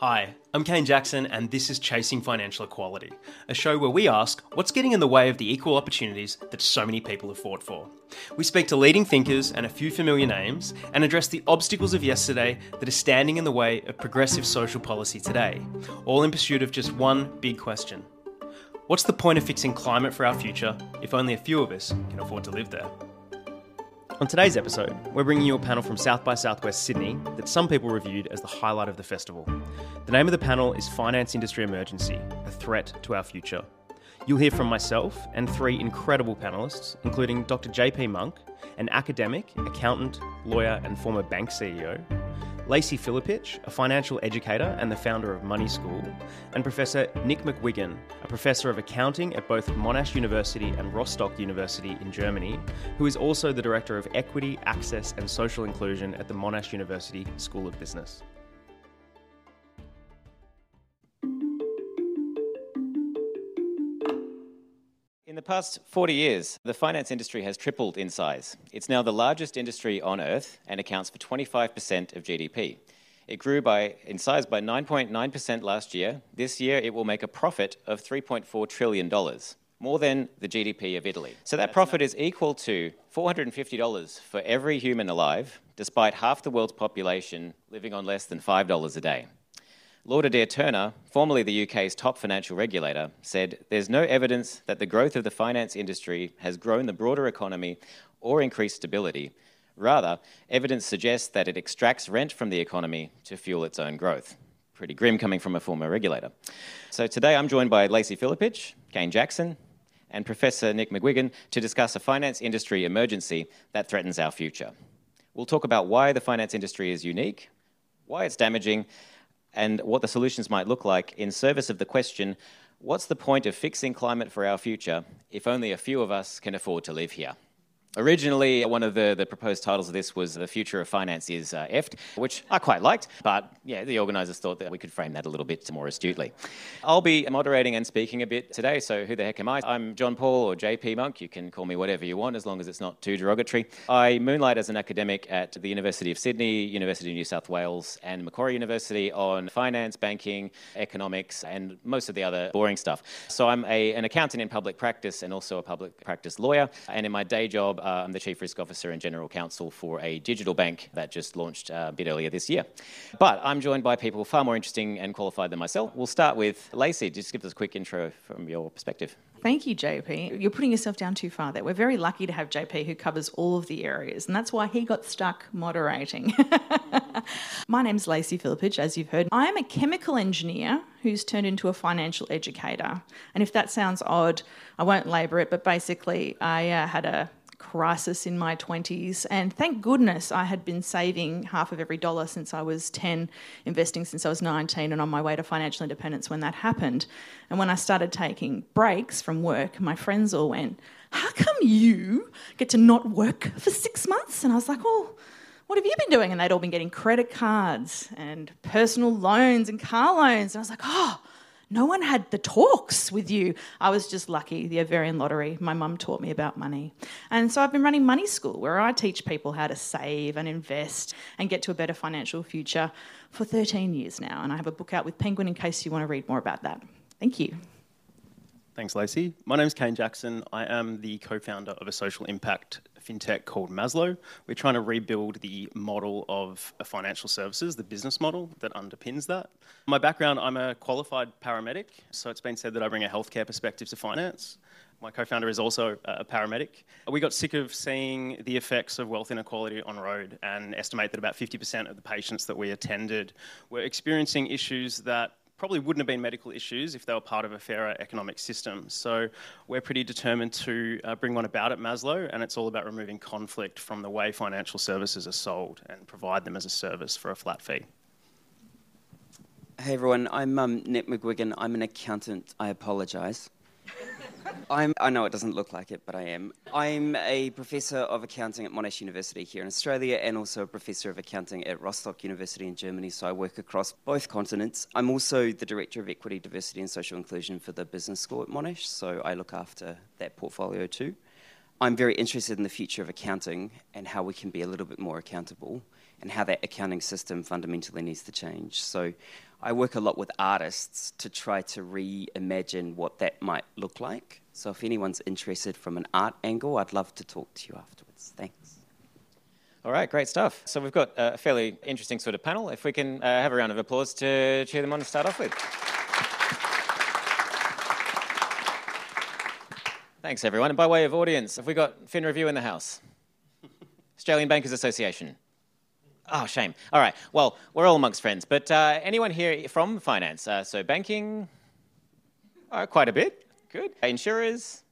Hi, I'm Kane Jackson, and this is Chasing Financial Equality, a show where we ask what's getting in the way of the equal opportunities that so many people have fought for. We speak to leading thinkers and a few familiar names and address the obstacles of yesterday that are standing in the way of progressive social policy today, all in pursuit of just one big question What's the point of fixing climate for our future if only a few of us can afford to live there? On today's episode, we're bringing you a panel from South by Southwest Sydney that some people reviewed as the highlight of the festival. The name of the panel is Finance Industry Emergency A Threat to Our Future. You'll hear from myself and three incredible panelists, including Dr. JP Monk, an academic, accountant, lawyer, and former bank CEO, Lacey Filipich, a financial educator and the founder of Money School, and Professor Nick McGuigan, a professor of accounting at both Monash University and Rostock University in Germany, who is also the director of equity, access, and social inclusion at the Monash University School of Business. In the past 40 years, the finance industry has tripled in size. It's now the largest industry on earth and accounts for 25% of GDP. It grew by, in size by 9.9% last year. This year, it will make a profit of $3.4 trillion, more than the GDP of Italy. So that profit is equal to $450 for every human alive, despite half the world's population living on less than $5 a day. Lord Adair Turner, formerly the UK's top financial regulator, said there's no evidence that the growth of the finance industry has grown the broader economy or increased stability. Rather, evidence suggests that it extracts rent from the economy to fuel its own growth. Pretty grim coming from a former regulator. So today I'm joined by Lacey Filipich, Kane Jackson, and Professor Nick McGuigan to discuss a finance industry emergency that threatens our future. We'll talk about why the finance industry is unique, why it's damaging, and what the solutions might look like in service of the question what's the point of fixing climate for our future if only a few of us can afford to live here? Originally, one of the, the proposed titles of this was The Future of Finance is uh, EFT, which I quite liked, but yeah, the organisers thought that we could frame that a little bit more astutely. I'll be moderating and speaking a bit today, so who the heck am I? I'm John Paul or JP Monk. You can call me whatever you want as long as it's not too derogatory. I moonlight as an academic at the University of Sydney, University of New South Wales, and Macquarie University on finance, banking, economics, and most of the other boring stuff. So I'm a, an accountant in public practice and also a public practice lawyer, and in my day job, uh, I'm the Chief Risk Officer and General Counsel for a digital bank that just launched uh, a bit earlier this year. But I'm joined by people far more interesting and qualified than myself. We'll start with Lacey. Just give us a quick intro from your perspective. Thank you, JP. You're putting yourself down too far there. We're very lucky to have JP who covers all of the areas, and that's why he got stuck moderating. My name's Lacey Filipich, as you've heard. I'm a chemical engineer who's turned into a financial educator. And if that sounds odd, I won't labour it, but basically, I uh, had a crisis in my 20s. And thank goodness I had been saving half of every dollar since I was 10, investing since I was 19, and on my way to financial independence when that happened. And when I started taking breaks from work, my friends all went, How come you get to not work for six months? And I was like, Oh, what have you been doing? And they'd all been getting credit cards and personal loans and car loans. And I was like, Oh, no one had the talks with you. I was just lucky, the ovarian lottery. My mum taught me about money. And so I've been running Money School, where I teach people how to save and invest and get to a better financial future for 13 years now. And I have a book out with Penguin in case you want to read more about that. Thank you. Thanks, Lacey. My name is Kane Jackson. I am the co founder of a social impact fintech called Maslow. We're trying to rebuild the model of financial services, the business model that underpins that. My background, I'm a qualified paramedic, so it's been said that I bring a healthcare perspective to finance. My co founder is also a paramedic. We got sick of seeing the effects of wealth inequality on road and estimate that about 50% of the patients that we attended were experiencing issues that probably wouldn't have been medical issues if they were part of a fairer economic system. So we're pretty determined to uh, bring one about at Maslow, and it's all about removing conflict from the way financial services are sold and provide them as a service for a flat fee. Hey everyone, I'm um, Nick McGuigan. I'm an accountant. I apologise. I'm, I know it doesn't look like it, but I am. I'm a professor of accounting at Monash University here in Australia and also a professor of accounting at Rostock University in Germany, so I work across both continents. I'm also the director of equity, diversity, and social inclusion for the business school at Monash, so I look after that portfolio too. I'm very interested in the future of accounting and how we can be a little bit more accountable and how that accounting system fundamentally needs to change. So I work a lot with artists to try to reimagine what that might look like. So if anyone's interested from an art angle, I'd love to talk to you afterwards. Thanks. All right, great stuff. So we've got a fairly interesting sort of panel. If we can uh, have a round of applause to cheer them on to start off with. Thanks, everyone. And by way of audience, have we got FinReview in the house? Australian Bankers Association. Oh, shame. All right. Well, we're all amongst friends. But uh, anyone here from finance? Uh, so banking, oh, quite a bit. Good. Insurers.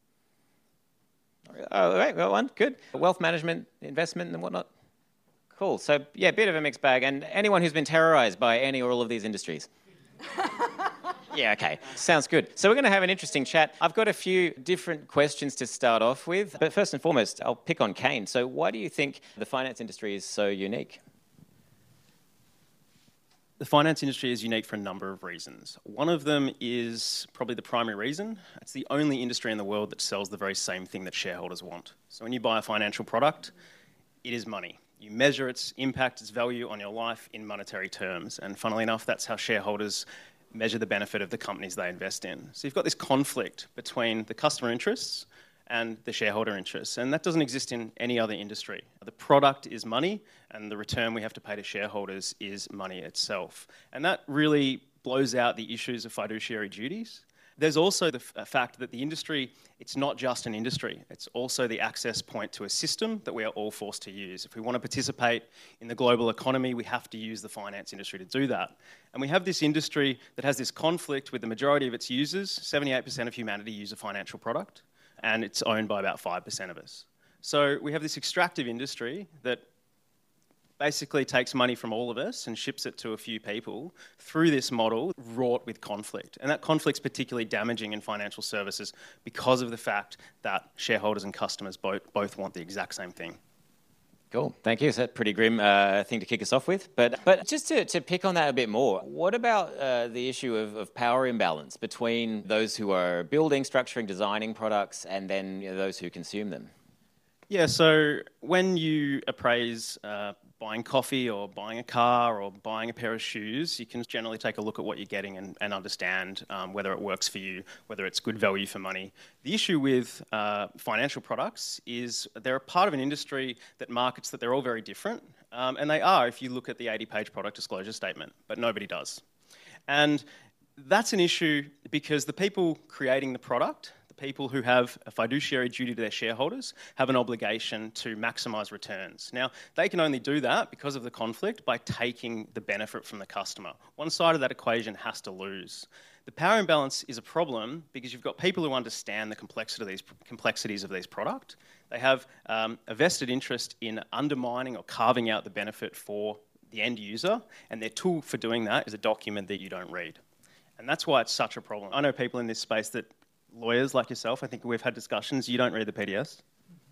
Oh, right, got one. Good. Wealth management, investment, and whatnot. Cool. So yeah, a bit of a mixed bag. And anyone who's been terrorized by any or all of these industries. yeah, okay. Sounds good. So we're going to have an interesting chat. I've got a few different questions to start off with. But first and foremost, I'll pick on Kane. So why do you think the finance industry is so unique? The finance industry is unique for a number of reasons. One of them is probably the primary reason. It's the only industry in the world that sells the very same thing that shareholders want. So when you buy a financial product, it is money. You measure its impact, its value on your life in monetary terms. And funnily enough, that's how shareholders measure the benefit of the companies they invest in. So you've got this conflict between the customer interests and the shareholder interests. And that doesn't exist in any other industry. The product is money, and the return we have to pay to shareholders is money itself. And that really blows out the issues of fiduciary duties. There's also the f- fact that the industry, it's not just an industry, it's also the access point to a system that we are all forced to use. If we want to participate in the global economy, we have to use the finance industry to do that. And we have this industry that has this conflict with the majority of its users. 78% of humanity use a financial product and it's owned by about 5% of us. So we have this extractive industry that basically takes money from all of us and ships it to a few people through this model wrought with conflict. And that conflict's particularly damaging in financial services because of the fact that shareholders and customers both, both want the exact same thing. Cool. Thank you. So that's a pretty grim uh, thing to kick us off with. But, but just to, to pick on that a bit more, what about uh, the issue of, of power imbalance between those who are building, structuring, designing products and then you know, those who consume them? Yeah, so when you appraise uh, buying coffee or buying a car or buying a pair of shoes, you can generally take a look at what you're getting and, and understand um, whether it works for you, whether it's good value for money. The issue with uh, financial products is they're a part of an industry that markets that they're all very different, um, and they are if you look at the 80 page product disclosure statement, but nobody does. And that's an issue because the people creating the product people who have a fiduciary duty to their shareholders have an obligation to maximise returns. Now, they can only do that because of the conflict by taking the benefit from the customer. One side of that equation has to lose. The power imbalance is a problem because you've got people who understand the complexity of these, complexities of these product. They have um, a vested interest in undermining or carving out the benefit for the end user, and their tool for doing that is a document that you don't read. And that's why it's such a problem. I know people in this space that lawyers like yourself, I think we've had discussions. You don't read the PDS.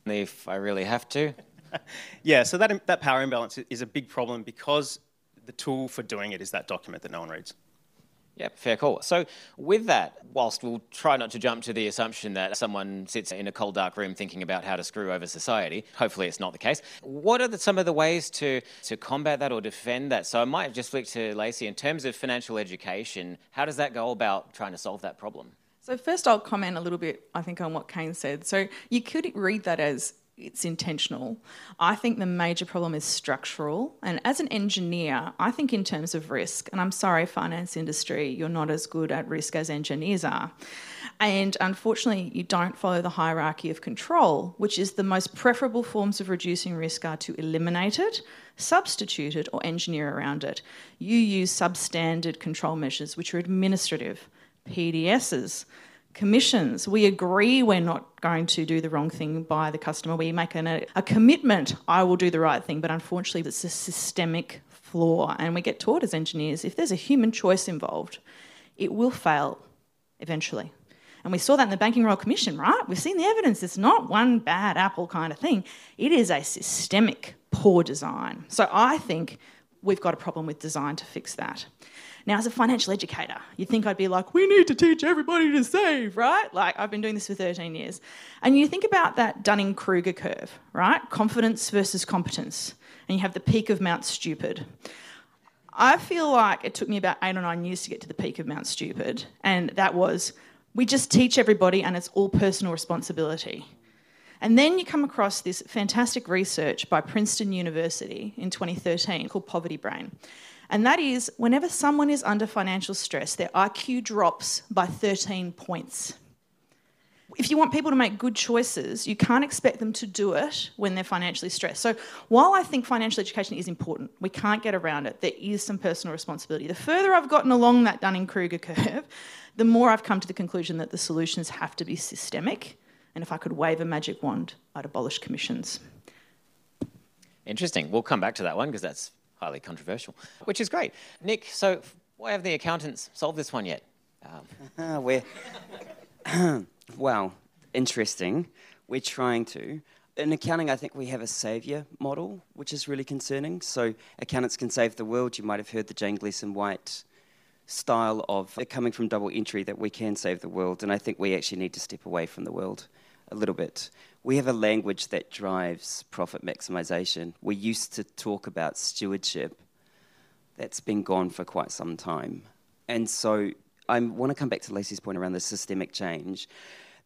If I really have to. yeah, so that, that power imbalance is a big problem because the tool for doing it is that document that no one reads. Yeah, fair call. So, with that, whilst we'll try not to jump to the assumption that someone sits in a cold, dark room thinking about how to screw over society, hopefully it's not the case. What are the, some of the ways to, to combat that or defend that? So, I might just flick to Lacey. In terms of financial education, how does that go about trying to solve that problem? So, first, I'll comment a little bit, I think, on what Kane said. So, you could read that as it's intentional. I think the major problem is structural. And as an engineer, I think in terms of risk, and I'm sorry, finance industry, you're not as good at risk as engineers are. And unfortunately, you don't follow the hierarchy of control, which is the most preferable forms of reducing risk are to eliminate it, substitute it, or engineer around it. You use substandard control measures, which are administrative. PDSs, commissions. We agree we're not going to do the wrong thing by the customer. We make an, a, a commitment, I will do the right thing, but unfortunately, it's a systemic flaw. And we get taught as engineers if there's a human choice involved, it will fail eventually. And we saw that in the Banking Royal Commission, right? We've seen the evidence. It's not one bad apple kind of thing, it is a systemic poor design. So I think we've got a problem with design to fix that. Now, as a financial educator, you'd think I'd be like, we need to teach everybody to save, right? Like, I've been doing this for 13 years. And you think about that Dunning Kruger curve, right? Confidence versus competence. And you have the peak of Mount Stupid. I feel like it took me about eight or nine years to get to the peak of Mount Stupid, and that was we just teach everybody and it's all personal responsibility. And then you come across this fantastic research by Princeton University in 2013 called Poverty Brain. And that is whenever someone is under financial stress, their IQ drops by 13 points if you want people to make good choices, you can't expect them to do it when they're financially stressed. So, while I think financial education is important, we can't get around it. There is some personal responsibility. The further I've gotten along that Dunning Kruger curve, the more I've come to the conclusion that the solutions have to be systemic. And if I could wave a magic wand, I'd abolish commissions. Interesting. We'll come back to that one because that's highly controversial, which is great. Nick, so why have the accountants solved this one yet? Um. we're Wow, interesting. We're trying to. In accounting, I think we have a saviour model, which is really concerning. So, accountants can save the world. You might have heard the Jane Gleeson White style of coming from double entry that we can save the world. And I think we actually need to step away from the world a little bit. We have a language that drives profit maximization. We used to talk about stewardship, that's been gone for quite some time. And so, I want to come back to Lacey's point around the systemic change.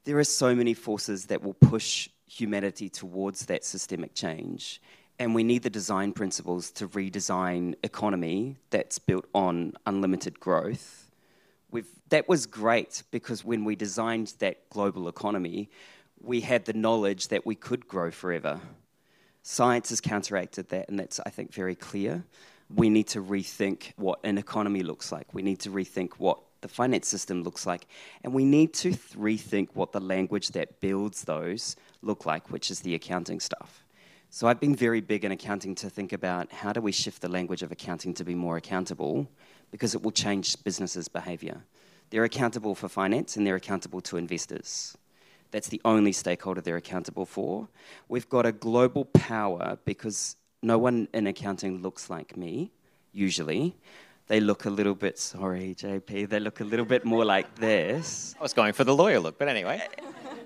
There are so many forces that will push humanity towards that systemic change. And we need the design principles to redesign economy that's built on unlimited growth. We've, that was great because when we designed that global economy, we had the knowledge that we could grow forever. Science has counteracted that, and that's, I think, very clear. We need to rethink what an economy looks like. We need to rethink what the finance system looks like. And we need to rethink what the language that builds those look like, which is the accounting stuff. So I've been very big in accounting to think about how do we shift the language of accounting to be more accountable because it will change businesses' behavior. They're accountable for finance and they're accountable to investors. That's the only stakeholder they're accountable for. We've got a global power because no one in accounting looks like me, usually they look a little bit, sorry, JP, they look a little bit more like this. I was going for the lawyer look, but anyway.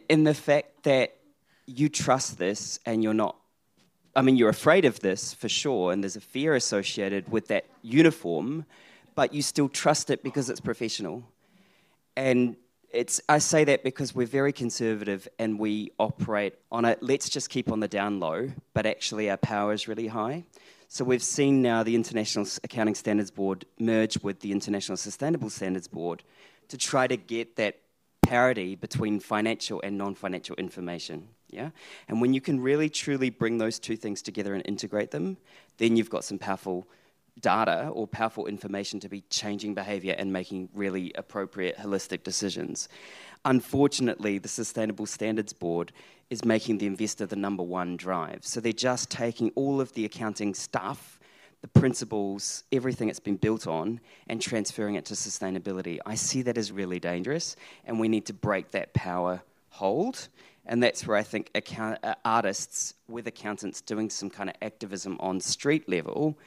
In the fact that you trust this and you're not, I mean, you're afraid of this for sure, and there's a fear associated with that uniform, but you still trust it because it's professional. And it's, I say that because we're very conservative and we operate on a let's just keep on the down low, but actually our power is really high. So we've seen now the International Accounting Standards Board merge with the International Sustainable Standards Board to try to get that parity between financial and non-financial information. Yeah? And when you can really truly bring those two things together and integrate them, then you've got some powerful data or powerful information to be changing behavior and making really appropriate holistic decisions. Unfortunately, the Sustainable Standards Board is making the investor the number one drive. So they're just taking all of the accounting stuff, the principles, everything it's been built on, and transferring it to sustainability. I see that as really dangerous, and we need to break that power hold. And that's where I think account- uh, artists with accountants doing some kind of activism on street level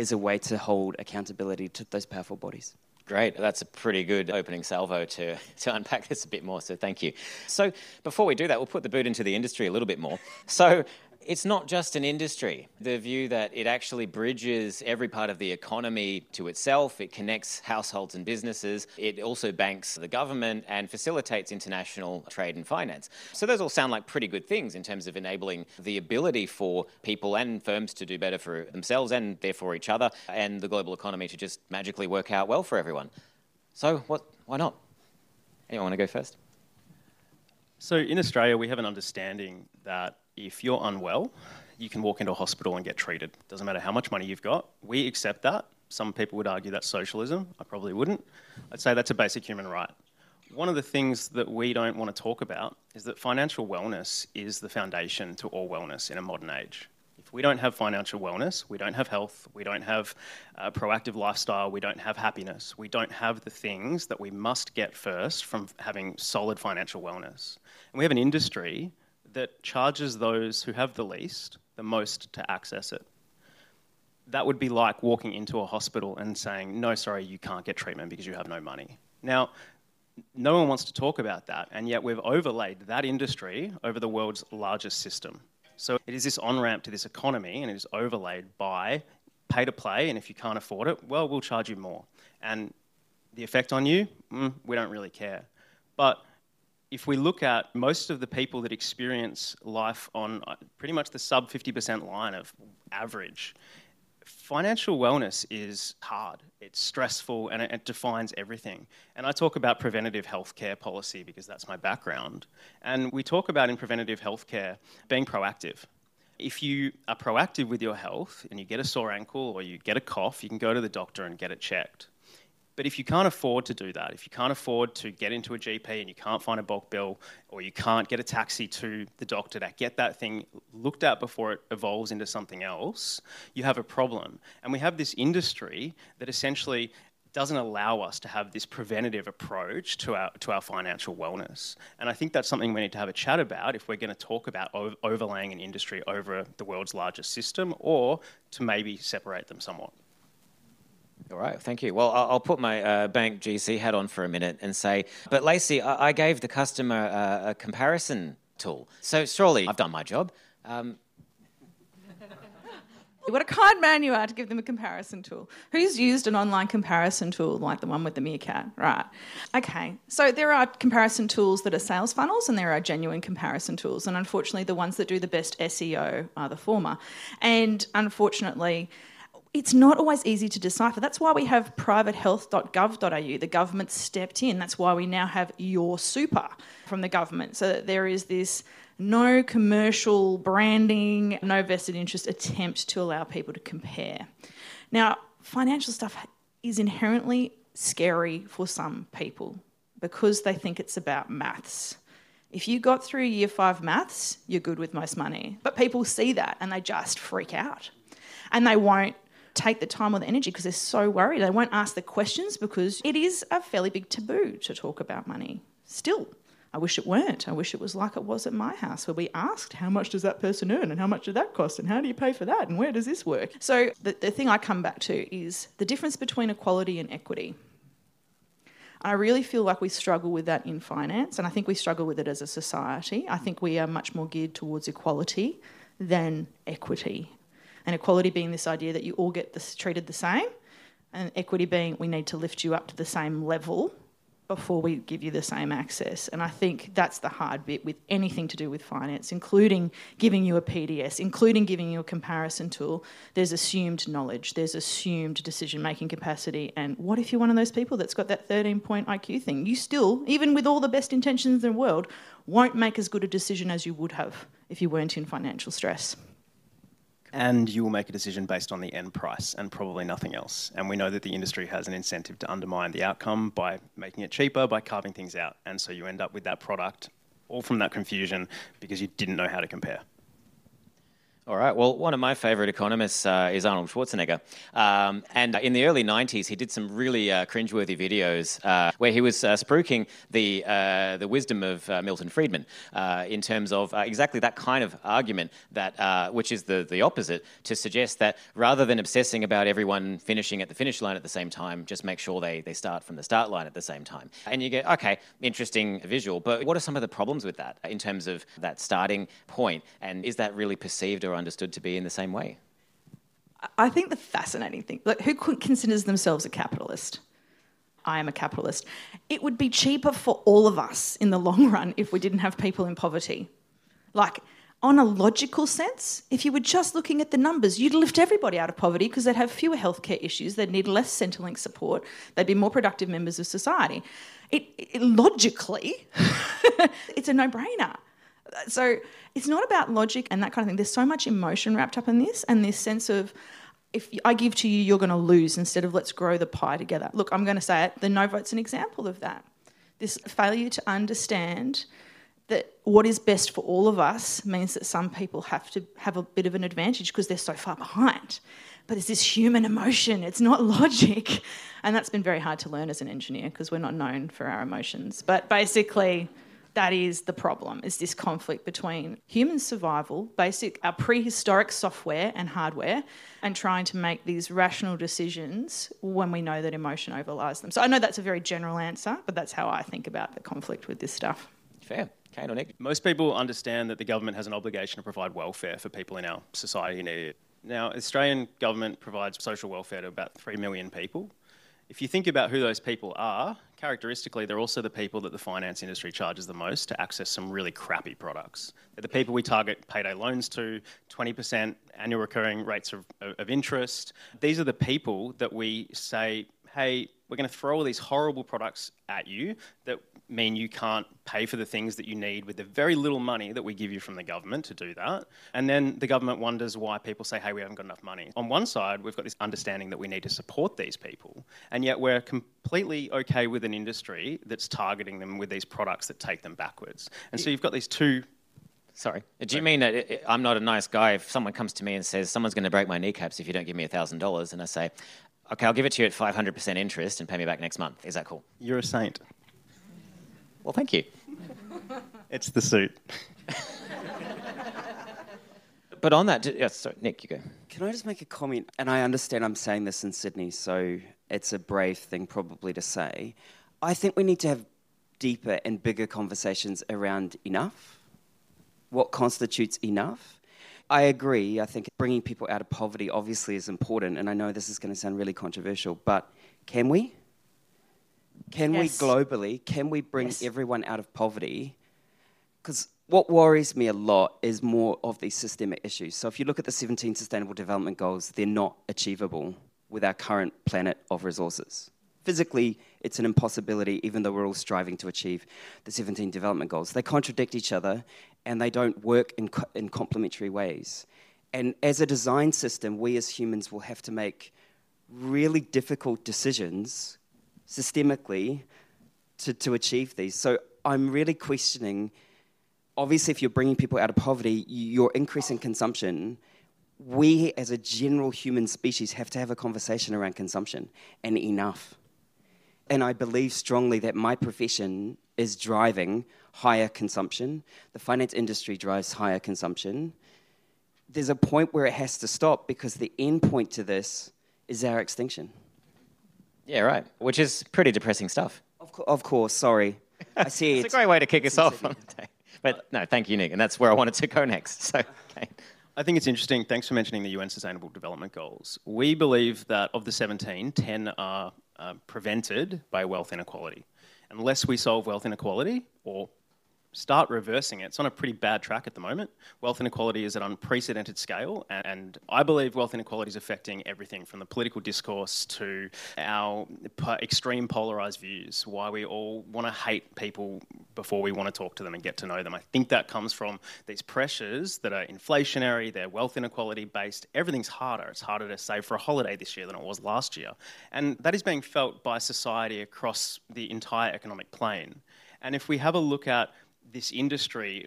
is a way to hold accountability to those powerful bodies. Great. That's a pretty good opening salvo to, to unpack this a bit more. So thank you. So before we do that, we'll put the boot into the industry a little bit more. So it's not just an industry. The view that it actually bridges every part of the economy to itself, it connects households and businesses, it also banks the government and facilitates international trade and finance. So those all sound like pretty good things in terms of enabling the ability for people and firms to do better for themselves and therefore each other, and the global economy to just magically work out well for everyone. So what, why not? Anyone want to go first? So in Australia, we have an understanding that if you're unwell, you can walk into a hospital and get treated. Doesn't matter how much money you've got. We accept that. Some people would argue that's socialism. I probably wouldn't. I'd say that's a basic human right. One of the things that we don't want to talk about is that financial wellness is the foundation to all wellness in a modern age. If we don't have financial wellness, we don't have health, we don't have a proactive lifestyle, we don't have happiness, we don't have the things that we must get first from having solid financial wellness. And we have an industry that charges those who have the least the most to access it. That would be like walking into a hospital and saying, No, sorry, you can't get treatment because you have no money. Now, no one wants to talk about that, and yet we've overlaid that industry over the world's largest system. So it is this on ramp to this economy, and it is overlaid by pay to play, and if you can't afford it, well, we'll charge you more. And the effect on you, mm, we don't really care. But if we look at most of the people that experience life on uh, pretty much the sub 50% line of average, financial wellness is hard. It's stressful and it, it, defines everything. And I talk about preventative healthcare policy because that's my background. And we talk about in preventative healthcare being proactive. If you are proactive with your health and you get a sore ankle or you get a cough, you can go to the doctor and get it checked. But if you can't afford to do that, if you can't afford to get into a GP and you can't find a bulk bill, or you can't get a taxi to the doctor to get that thing looked at before it evolves into something else, you have a problem. And we have this industry that essentially doesn't allow us to have this preventative approach to our to our financial wellness. And I think that's something we need to have a chat about if we're going to talk about overlaying an industry over the world's largest system, or to maybe separate them somewhat. All right, thank you. Well, I'll put my uh, bank GC hat on for a minute and say, but Lacey, I, I gave the customer a comparison tool. So surely I've done my job. Um, what a kind man you are to give them a comparison tool. Who's used an online comparison tool like the one with the meerkat? Right. Okay. So there are comparison tools that are sales funnels and there are genuine comparison tools. And unfortunately, the ones that do the best SEO are the former. And unfortunately, it's not always easy to decipher. That's why we have privatehealth.gov.au. The government stepped in. That's why we now have Your Super from the government. So that there is this no commercial branding, no vested interest attempt to allow people to compare. Now, financial stuff is inherently scary for some people because they think it's about maths. If you got through year five maths, you're good with most money. But people see that and they just freak out. And they won't take the time or the energy because they're so worried. They won't ask the questions because it is a fairly big taboo to talk about money. Still, I wish it weren't. I wish it was like it was at my house where we asked how much does that person earn and how much did that cost and how do you pay for that and where does this work? So the, the thing I come back to is the difference between equality and equity. I really feel like we struggle with that in finance, and I think we struggle with it as a society. I think we are much more geared towards equality than equity and equality being this idea that you all get this, treated the same, and equity being we need to lift you up to the same level before we give you the same access. And I think that's the hard bit with anything to do with finance, including giving you a PDS, including giving you a comparison tool. There's assumed knowledge, there's assumed decision making capacity. And what if you're one of those people that's got that 13 point IQ thing? You still, even with all the best intentions in the world, won't make as good a decision as you would have if you weren't in financial stress and you will make a decision based on the end price and probably nothing else. And we know that the industry has an incentive to undermine the outcome by making it cheaper, by carving things out. And so you end up with that product all from that confusion because you didn't know how to compare. All right. Well, one of my favorite economists uh, is Arnold Schwarzenegger. Um, and in the early 90s, he did some really uh, cringeworthy videos uh, where he was uh, spruiking the, uh, the wisdom of uh, Milton Friedman in terms of exactly that kind of argument, that, which is the, the opposite, to suggest that rather than obsessing about everyone finishing at the finish line at the same time, just make sure they, they start from the start line at the same time. And you get, okay, interesting visual, but what are some of the problems with that in terms of that starting point? And is that really perceived or understood to be in the same way. I think the fascinating thing, like who considers themselves a capitalist? I am a capitalist. It would be cheaper for all of us in the long run if we didn't have people in poverty. Like, on a logical sense, if you were just looking at the numbers, you'd lift everybody out of poverty because they'd have fewer healthcare issues, they'd need less Centrelink support, they'd be more productive members of society. It, it logically, it's a no-brainer. So it's not about logic and that kind of thing. There's so much emotion wrapped up in this and this sense of if I give to you, you're going to lose instead of let's grow the pie together. Look, I'm going to say it. The no vote's an example of that. This failure to understand that what is best for all of us means that some people have to have a bit of an advantage because they're so far behind. But it's this human emotion, it's not logic. And that's been very hard to learn as an engineer because we're not known for our emotions. But basically, that is the problem is this conflict between human survival basic our prehistoric software and hardware and trying to make these rational decisions when we know that emotion overlies them so i know that's a very general answer but that's how i think about the conflict with this stuff fair Kane or Nick? Most people understand that the government has an obligation to provide welfare for people in our society in need. Now, Australian government provides social welfare to about 3 million people. If you think about who those people are, characteristically, they're also the people that the finance industry charges the most to access some really crappy products. They're the people we target payday loans to, 20% annual recurring rates of, of interest. These are the people that we say, hey, we're going to throw all these horrible products at you that mean you can't pay for the things that you need with the very little money that we give you from the government to do that. And then the government wonders why people say, hey, we haven't got enough money. On one side, we've got this understanding that we need to support these people, and yet we're completely okay with an industry that's targeting them with these products that take them backwards. And so you've got these two Sorry. Do you mean that eh, eh, I'm not a nice guy if someone comes to me and says, someone's going to break my kneecaps if you don't give me $1,000? And I say, okay, I'll give it to you at 500% interest and pay me back next month. Is that cool? You're a saint. Well, thank you. It's the suit. but on that, yeah, sorry, Nick, you go. Can I just make a comment? And I understand I'm saying this in Sydney, so it's a brave thing probably to say. I think we need to have deeper and bigger conversations around enough. What constitutes enough? I agree. I think bringing people out of poverty obviously is important, and I know this is going to sound really controversial, but can we? Can Yes. we globally, can we bring Yes. everyone out of poverty? Because what worries me a lot is more of these systemic issues. So if you look at the 17 Sustainable Development Goals, they're not achievable with our current planet of resources. Physically, it's an impossibility, even though we're all striving to achieve the 17 development goals. They contradict each other and they don't work in, co- in complementary ways. And as a design system, we as humans will have to make really difficult decisions systemically to, to achieve these. So I'm really questioning obviously, if you're bringing people out of poverty, you're increasing consumption. We, as a general human species, have to have a conversation around consumption and enough. And I believe strongly that my profession is driving higher consumption. The finance industry drives higher consumption. There's a point where it has to stop because the end point to this is our extinction. Yeah, right. Which is pretty depressing stuff. Of, co- of course, sorry. I see It's a great way to kick us off on the day. But no, thank you, Nick. And that's where I wanted to go next. So, okay. I think it's interesting. Thanks for mentioning the UN Sustainable Development Goals. We believe that of the 17, 10 are uh, prevented by wealth inequality. Unless we solve wealth inequality or start reversing it, it's on a pretty bad track at the moment. Wealth inequality is at unprecedented scale, and, I believe wealth inequality is affecting everything from the political discourse to our extreme polarized views, why we all want to hate people before we want to talk to them and get to know them. I think that comes from these pressures that are inflationary, they're wealth inequality based. Everything's harder. It's harder to save for a holiday this year than it was last year. And that is being felt by society across the entire economic plane. And if we have a look at this industry,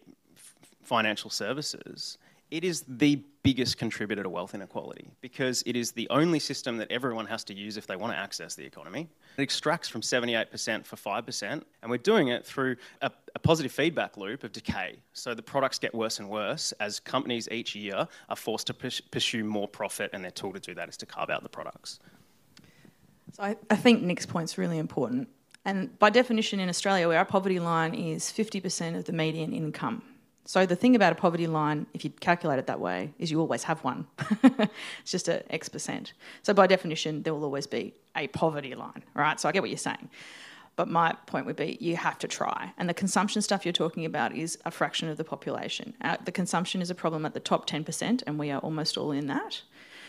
financial services, it is the biggest contributor to wealth inequality because it is the only system that everyone has to use if they want to access the economy. It extracts from 78% for 5%, and we're doing it through a, a positive feedback loop of decay. So the products get worse and worse as companies each year are forced to purs- pursue more profit, and their tool to do that is to carve out the products. So I, I think Nick's point's really important. And by definition, in Australia, where our poverty line is 50% of the median income. So the thing about a poverty line, if you calculate it that way, is you always have one. it's just a X percent. So by definition, there will always be a poverty line, right? So I get what you're saying. But my point would be you have to try. And the consumption stuff you're talking about is a fraction of the population. Uh, the consumption is a problem at the top 10%, and we are almost all in that.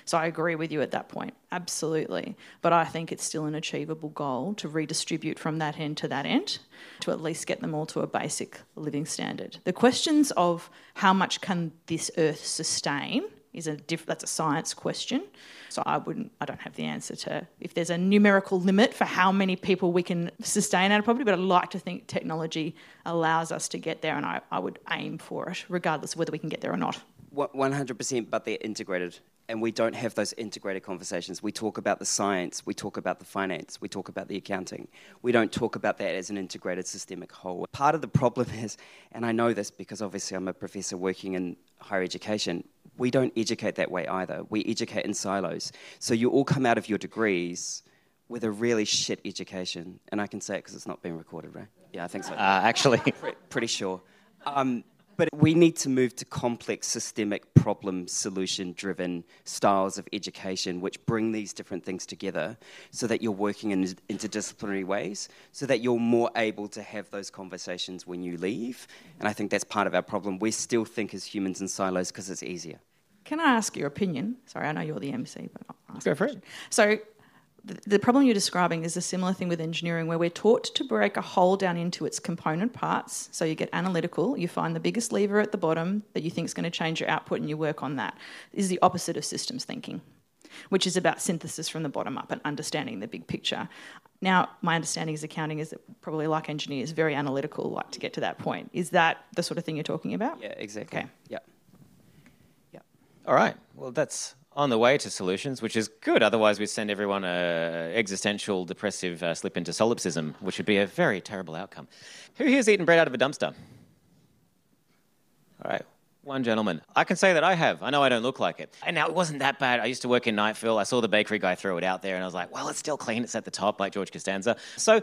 So I agree with you at that point, absolutely. But I think it's still an achievable goal to redistribute from that end to that end to at least get them all to a basic living standard. The questions of how much can this earth sustain is a diff- that's a science question. So I wouldn't I don't have the answer to if there's a numerical limit for how many people we can sustain out of poverty, but I'd like to think technology allows us to get there and I, I would aim for it, regardless of whether we can get there or not. One hundred percent, but they're integrated, and we don't have those integrated conversations. We talk about the science, we talk about the finance, we talk about the accounting. We don't talk about that as an integrated systemic whole. Part of the problem is, and I know this because obviously I'm a professor working in higher education. We don't educate that way either. We educate in silos. So you all come out of your degrees with a really shit education, and I can say it because it's not being recorded, right? Yeah, I think so. Uh, actually, Pre- pretty sure. Um, But we need to move to complex, systemic, problem solution driven styles of education which bring these different things together so that you're working in interdisciplinary ways, so that you're more able to have those conversations when you leave. And I think that's part of our problem. We still think as humans in silos because it's easier. Can I ask your opinion? Sorry, I know you're the MC, but I'll ask Go for it. So, the, problem you're describing is a similar thing with engineering where we're taught to break a whole down into its component parts. So, you get analytical, you find the biggest lever at the bottom that you think is going to change your output, and you work on that. This is the opposite of systems thinking, which is about synthesis from the bottom up and understanding the big picture. Now, my understanding is accounting is that probably like engineers, very analytical, like to get to that point. Is that the sort of thing you're talking about? Yeah, exactly. Okay. Yeah. All right. Well, that's on the way to solutions, which is good. Otherwise, we'd send everyone a existential, depressive uh, slip into solipsism, which would be a very terrible outcome. Who here's eaten bread out of a dumpster? All right. One gentleman. I can say that I have. I know I don't look like it. And now it wasn't that bad. I used to work in Nightville. I saw the bakery guy throw it out there, and I was like, well, it's still clean. It's at the top, like George Costanza. So,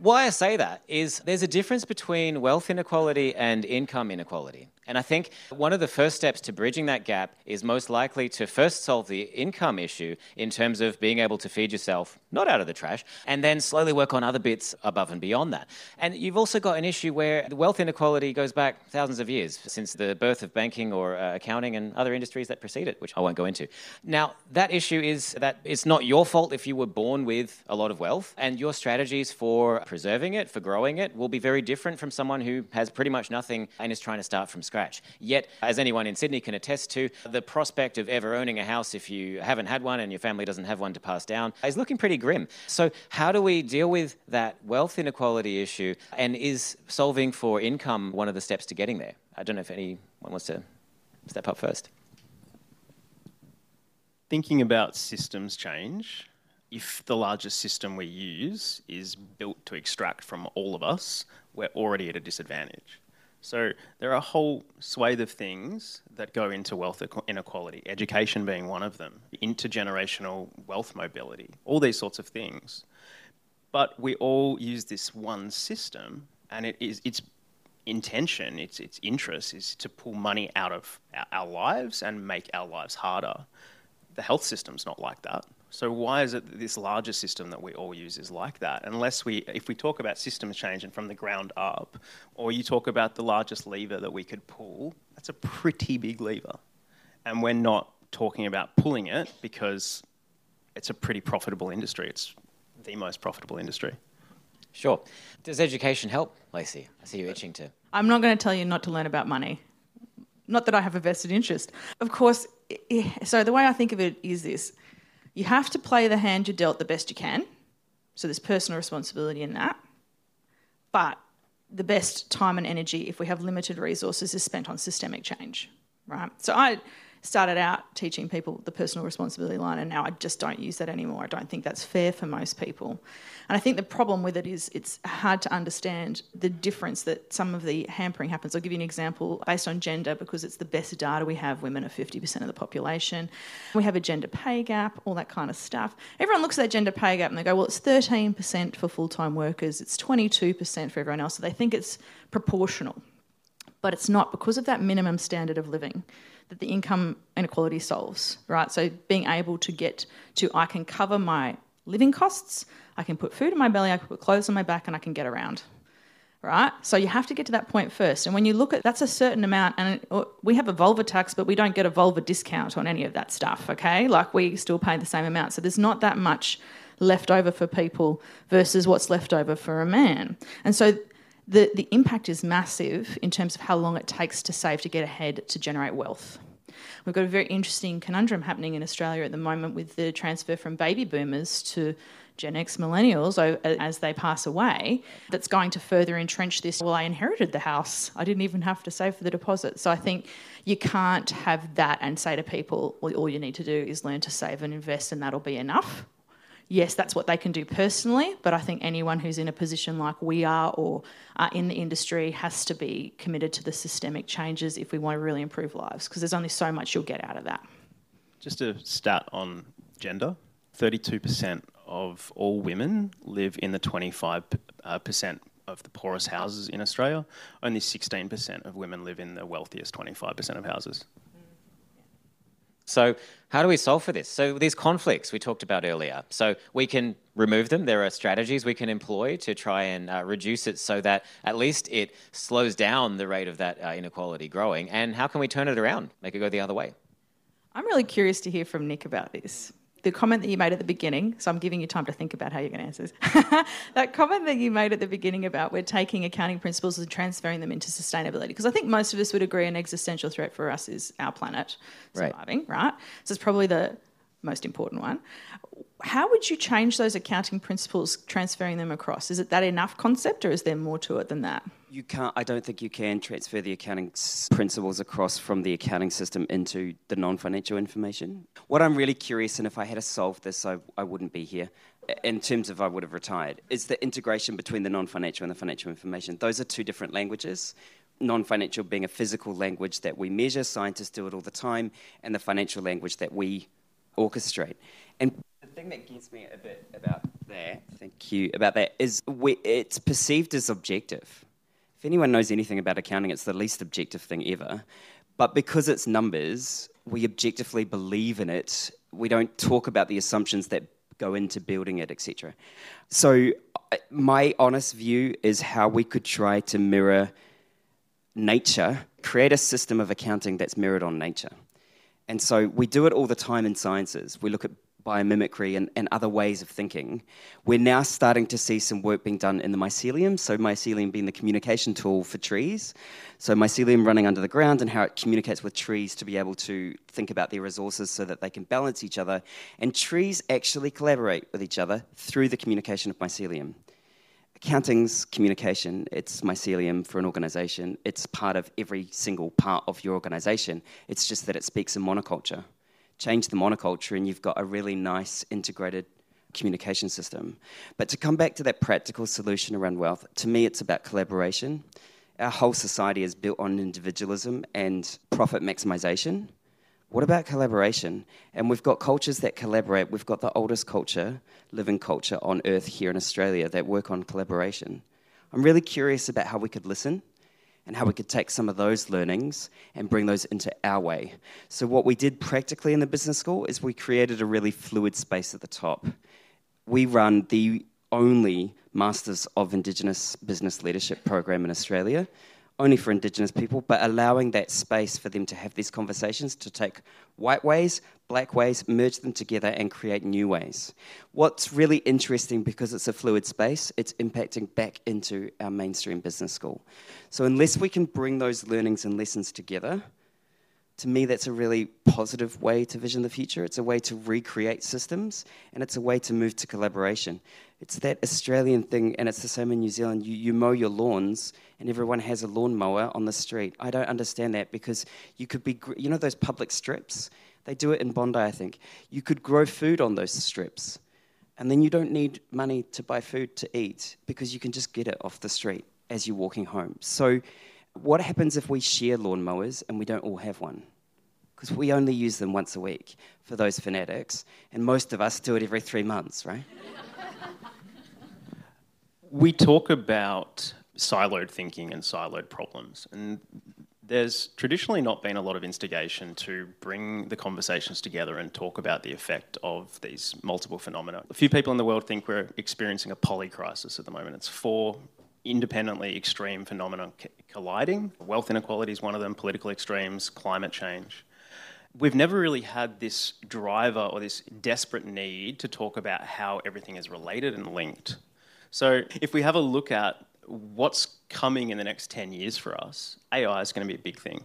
why I say that is there's a difference between wealth inequality and income inequality. And I think one of the first steps to bridging that gap is most likely to first solve the income issue in terms of being able to feed yourself, not out of the trash, and then slowly work on other bits above and beyond that. And you've also got an issue where wealth inequality goes back thousands of years since the birth of banking or uh, accounting and other industries that precede it, which I won't go into. Now, that issue is that it's not your fault if you were born with a lot of wealth, and your strategies for preserving it, for growing it, will be very different from someone who has pretty much nothing and is trying to start from scratch. Yet, as anyone in Sydney can attest to, the prospect of ever owning a house if you haven't had one and your family doesn't have one to pass down is looking pretty grim. So, how do we deal with that wealth inequality issue? And is solving for income one of the steps to getting there? I don't know if anyone wants to step up first. Thinking about systems change, if the largest system we use is built to extract from all of us, we're already at a disadvantage. So there are a whole swathe of things that go into wealth inequality, education being one of them, intergenerational wealth mobility, all these sorts of things. But we all use this one system, and it is its intention, its its interest is to pull money out of our, lives and make our lives harder. The health system's not like that. So why is it that this larger system that we all use is like that? Unless we, if we talk about system change and from the ground up, or you talk about the largest lever that we could pull, that's a pretty big lever, and we're not talking about pulling it because it's a pretty profitable industry. It's the most profitable industry. Sure. Does education help, Lacey? I see you itching to. I'm not going to tell you not to learn about money. Not that I have a vested interest. Of course, so the way I think of it is this you have to play the hand you're dealt the best you can. So there's personal responsibility in that. But the best time and energy, if we have limited resources, is spent on systemic change, right? So I started out teaching people the personal responsibility line, and now I just don't use that anymore. I don't think that's fair for most people. And I think the problem with it is it's hard to understand the difference that some of the hampering happens. I'll give you an example based on gender because it's the best data we have. Women are 50% of the population. We have a gender pay gap, all that kind of stuff. Everyone looks at that gender pay gap and they go, well, it's 13% for full time workers, it's 22% for everyone else. So they think it's proportional. But it's not because of that minimum standard of living that the income inequality solves, right? So being able to get to, I can cover my living costs, I can put food in my belly, I can put clothes on my back, and I can get around. Right? So you have to get to that point first. And when you look at that's a certain amount, and we have a vulva tax, but we don't get a vulva discount on any of that stuff, okay? Like we still pay the same amount. So there's not that much left over for people versus what's left over for a man. And so the, the impact is massive in terms of how long it takes to save to get ahead to generate wealth. We've got a very interesting conundrum happening in Australia at the moment with the transfer from baby boomers to Gen X millennials oh, as they pass away that's going to further entrench this. Well, I inherited the house. I didn't even have to save for the deposit. So I think you can't have that and say to people, well, all you need to do is learn to save and invest and that'll be enough yes, that's what they can do personally, but I think anyone who's in a position like we are or uh, in the industry has to be committed to the systemic changes if we want to really improve lives, because there's only so much you'll get out of that. Just a stat on gender 32% of all women live in the 25% uh, of of the poorest houses in Australia. Only 16% of women live in the wealthiest 25% of houses. So, how do we solve for this? So, these conflicts we talked about earlier. So, we can remove them. There are strategies we can employ to try and uh, reduce it so that at least it slows down the rate of that uh, inequality growing. And how can we turn it around, make it go the other way? I'm really curious to hear from Nick about this the comment that you made at the beginning, so I'm giving you time to think about how you're going to answer this. that comment that you made at the beginning about we're taking accounting principles and transferring them into sustainability, because I think most of us would agree an existential threat for us is our planet surviving, right? right? So it's probably the most important one. How would you change those accounting principles, transferring them across? Is it that enough concept, or is there more to it than that? You can't. I don't think you can transfer the accounting principles across from the accounting system into the non-financial information. What I'm really curious, and if I had to solve this, I, I wouldn't be here. In terms of I would have retired, is the integration between the non-financial and the financial information. Those are two different languages non financial being a physical language that we measure, scientists do it all the time, and the financial language that we orchestrate. And thing that gets me a bit about that, thank you, about that is we, it's perceived as objective. If anyone knows anything about accounting, it's the least objective thing ever. But because it's numbers, we objectively believe in it. We don't talk about the assumptions that go into building it, etc. So, uh, my honest view is how we could try to mirror nature, create a system of accounting that's mirrored on nature. And so we do it all the time in sciences. We look at biomimicry and, and other ways of thinking. We're now starting to see some work being done in the mycelium, so mycelium being the communication tool for trees. So mycelium running under the ground and how it communicates with trees to be able to think about their resources so that they can balance each other. And trees actually collaborate with each other through the communication of mycelium. Accounting's communication, it's mycelium for an organization. It's part of every single part of your organization. It's just that it speaks in monoculture. Change the monoculture, and you've got a really nice integrated communication system. But to come back to that practical solution around wealth, to me, it's about collaboration. Our whole society is built on individualism and profit maximization. What about collaboration? And we've got cultures that collaborate. We've got the oldest culture, living culture on earth here in Australia that work on collaboration. I'm really curious about how we could listen and how we could take some of those learnings and bring those into our way. So, what we did practically in the business school is we created a really fluid space at the top. We run the only Masters of Indigenous Business Leadership program in Australia only for Indigenous people, but allowing that space for them to have these conversations, to take white ways, black ways, merge them together, and create new ways. What's really interesting because it's a fluid space, it's impacting back into our mainstream business school. So, unless we can bring those learnings and lessons together, to me, that's a really positive way to vision the future. It's a way to recreate systems, and it's a way to move to collaboration. It's that Australian thing, and it's the same in New Zealand. You, you mow your lawns, and everyone has a lawnmower on the street. I don't understand that because you could be, you know, those public strips? They do it in Bondi, I think. You could grow food on those strips, and then you don't need money to buy food to eat because you can just get it off the street as you're walking home. So, what happens if we share lawnmowers and we don't all have one? Because we only use them once a week for those fanatics, and most of us do it every three months, right? we talk about siloed thinking and siloed problems, and there's traditionally not been a lot of instigation to bring the conversations together and talk about the effect of these multiple phenomena. A few people in the world think we're experiencing a polycrisis at the moment. It's four independently extreme phenomena colliding. Wealth inequality is one of them, political extremes, climate change. We've never really had this driver or this desperate need to talk about how everything is related and linked. So, if we have a look at what's coming in the next 10 years for us, AI is going to be a big thing.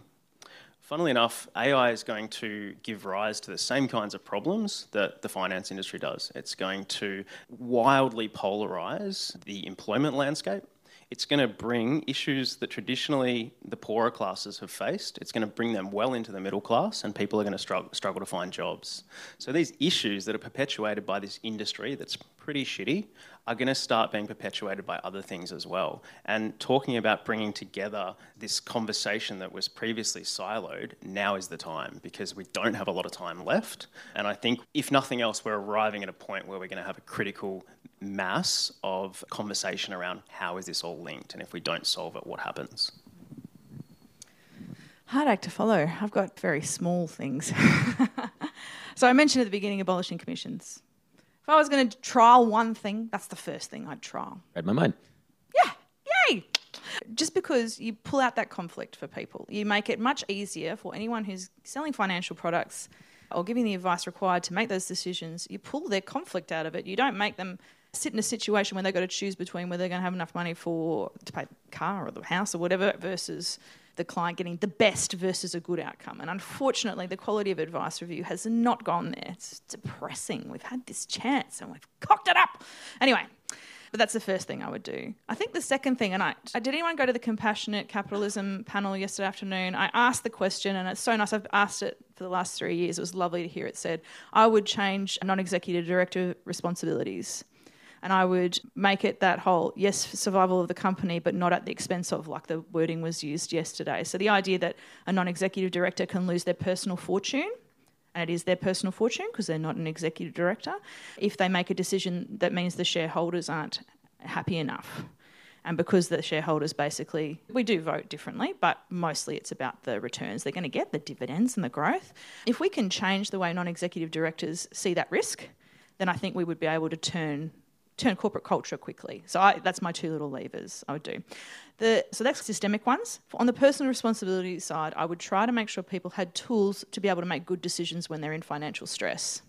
Funnily enough, AI is going to give rise to the same kinds of problems that the finance industry does. It's going to wildly polarize the employment landscape it's going to bring issues that traditionally the poorer classes have faced. It's going to bring them well into the middle class, and people are going to struggle, struggle to find jobs. So, these issues that are perpetuated by this industry that's pretty shitty are going to start being perpetuated by other things as well. And talking about bringing together this conversation that was previously siloed, now is the time because we don't have a lot of time left. And I think, if nothing else, we're arriving at a point where we're going to have a critical mass of conversation around how is this all linked, and if we don't solve it, what happens. Hard act to follow. I've got very small things. so I mentioned at the beginning abolishing commissions. If I was going to trial one thing, that's the first thing I'd trial. Read my mind. Yeah, yay! Just because you pull out that conflict for people, you make it much easier for anyone who's selling financial products or giving the advice required to make those decisions. You pull their conflict out of it. You don't make them sit in a situation where they've got to choose between whether they're going to have enough money for to pay the car or the house or whatever versus the client getting the best versus a good outcome. And unfortunately, the quality of advice review has not gone there. It's depressing. We've had this chance and we've cocked it up. Anyway, but that's the first thing I would do. I think the second thing, and I, did anyone go to the compassionate capitalism panel yesterday afternoon? I asked the question, and it's so nice. I've asked it for the last three years. It was lovely to hear it said. I would change non executive director responsibilities and I would make it that whole yes survival of the company, but not at the expense of like the wording was used yesterday. So the idea that a non-executive director can lose their personal fortune. And it is their personal fortune because they're not an executive director. If they make a decision that means the shareholders aren't happy enough, and because the shareholders basically, we do vote differently, but mostly it's about the returns they're going to get, the dividends and the growth. If we can change the way non executive directors see that risk, then I think we would be able to turn turn corporate culture quickly. So I, that's my two little levers I would do. The, so that's systemic ones. On the personal responsibility side, I would try to make sure people had tools to be able to make good decisions when they're in financial stress.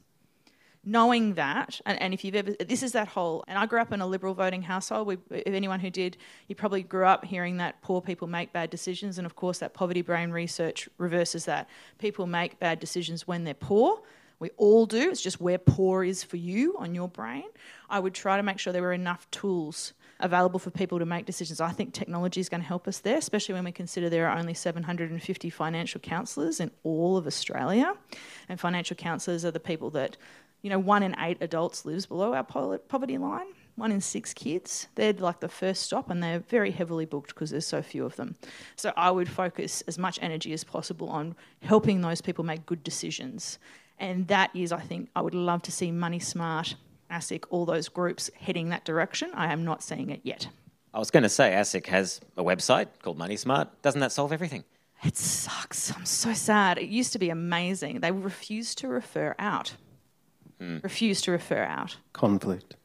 Knowing that, and, and if you've ever, this is that whole, and I grew up in a liberal voting household. We, if anyone who did, you probably grew up hearing that poor people make bad decisions, and of course, that poverty brain research reverses that. People make bad decisions when they're poor, we all do. It's just where poor is for you on your brain. I would try to make sure there were enough tools available for people to make decisions. I think technology is going to help us there, especially when we consider there are only 750 financial counsellors in all of Australia. And financial counsellors are the people that, you know, one in eight adults lives below our poverty line. One in six kids. They're like the first stop, and they're very heavily booked because there's so few of them. So I would focus as much energy as possible on helping those people make good decisions and that is, I think, I would love to see Money Smart, ASIC, all those groups heading that direction. I am not seeing it yet. I was going to say ASIC has a website called Money Smart. Doesn't that solve everything? It sucks. I'm so sad. It used to be amazing. They refuse to refer out. Mm. Refuse to refer out. Conflict.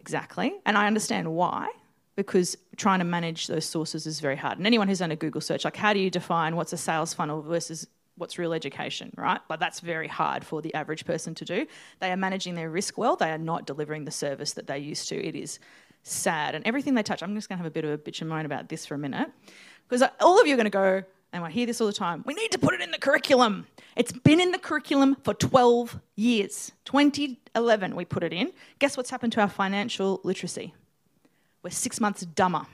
Exactly. And I understand why because trying to manage those sources is very hard. And anyone who's done a Google search, like how do you define what's a sales funnel versus what's real education, right? But that's very hard for the average person to do. They are managing their risk well. They are not delivering the service that they used to. It is sad. And everything they touch, I'm just going to have a bit of a bitch and moan about this for a minute. Because all of you are going to go, and I hear this all the time, we need to put it in the curriculum. It's been in the curriculum for 12 years. 2011, we put it in. Guess what's happened to our financial literacy? We're six months dumber.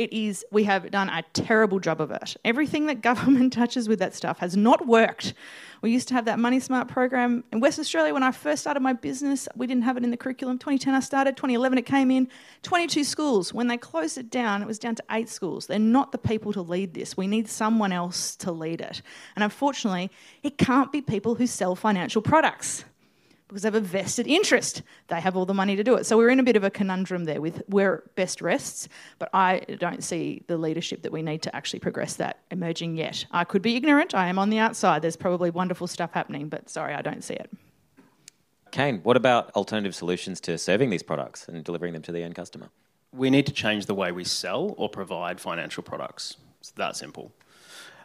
It is, we have done a terrible job of it. Everything that government touches with that stuff has not worked. We used to have that Money Smart program in West Australia when I first started my business. We didn't have it in the curriculum. 2010 I started, 2011 it came in. 22 schools. When they closed it down, it was down to eight schools. They're not the people to lead this. We need someone else to lead it. And unfortunately, it can't be people who sell financial products because they have a vested interest. They have all the money to do it. So we're in a bit of a conundrum there with where best rests, but I don't see the leadership that we need to actually progress that emerging yet. I could be ignorant. I am on the outside. There's probably wonderful stuff happening, but sorry, I don't see it. Kane, what about alternative solutions to serving these products and delivering them to the end customer? We need to change the way we sell or provide financial products. It's that simple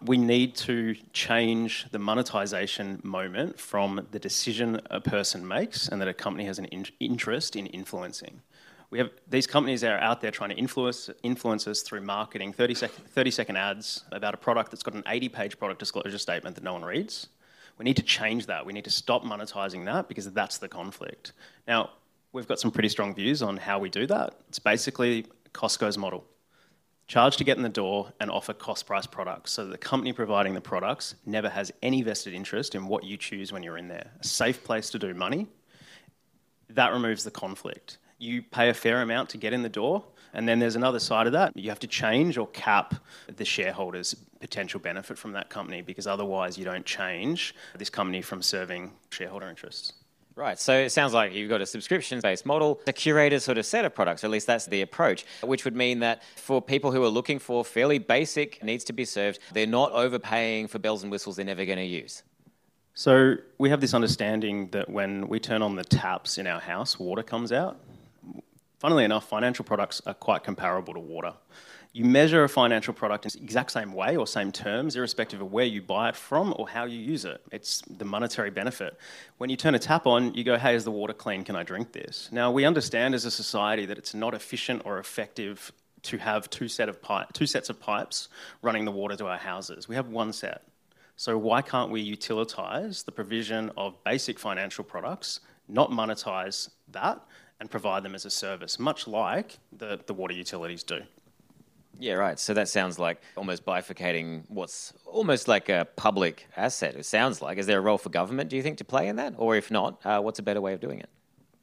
we need to change the monetization moment from the decision a person makes and that a company has an in- interest in influencing. We have these companies that are out there trying to influence influence us through marketing 30 second, 30 second ads about a product that's got an 80 page product disclosure statement that no one reads. We need to change that. We need to stop monetizing that because that's the conflict. Now, we've got some pretty strong views on how we do that. It's basically Costco's model charge to get in the door and offer cost price products so that the company providing the products never has any vested interest in what you choose when you're in there. A safe place to do money. that removes the conflict. You pay a fair amount to get in the door, and then there's another side of that. You have to change or cap the shareholders' potential benefit from that company because otherwise you don't change this company from serving shareholder interests. Right, so it sounds like you've got a subscription based model, a curated sort of set of products, at least that's the approach, which would mean that for people who are looking for fairly basic needs to be served, they're not overpaying for bells and whistles they're never going to use. So we have this understanding that when we turn on the taps in our house, water comes out. Funnily enough, financial products are quite comparable to water you measure a financial product in the exact same way or same terms, irrespective of where you buy it from or how you use it. It's the monetary benefit. When you turn a tap on, you go, hey, is the water clean? Can I drink this? Now, we understand as a society that it's not efficient or effective to have two, set of two sets of pipes running the water to our houses. We have one set. So, why can't we utilise the provision of basic financial products, not monetise that, and provide them as a service, much like the, the water utilities do? Yeah, right. So that sounds like almost bifurcating what's almost like a public asset. It sounds like. Is there a role for government, do you think, to play in that? Or if not, uh, what's a better way of doing it?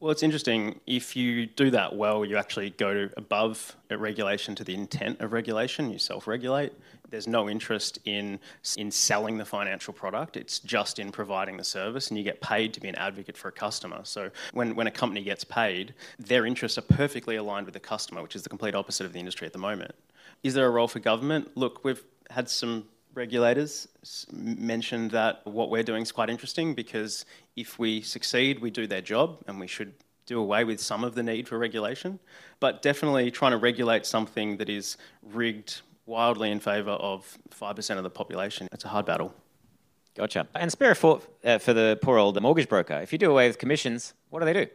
Well, it's interesting. If you do that well, you actually go above regulation to the intent of regulation. You self-regulate. There's no interest in in selling the financial product. It's just in providing the service, and you get paid to be an advocate for a customer. So when when a company gets paid, their interests are perfectly aligned with the customer, which is the complete opposite of the industry at the moment. Is there a role for government? Look, we've had some regulators mention that what we're doing is quite interesting because if we succeed, we do their job and we should do away with some of the need for regulation. But definitely trying to regulate something that is rigged wildly in favour of 5% of the population, it's a hard battle. Gotcha. And spare a thought uh, for the poor old mortgage broker. If you do away with commissions, what do they do?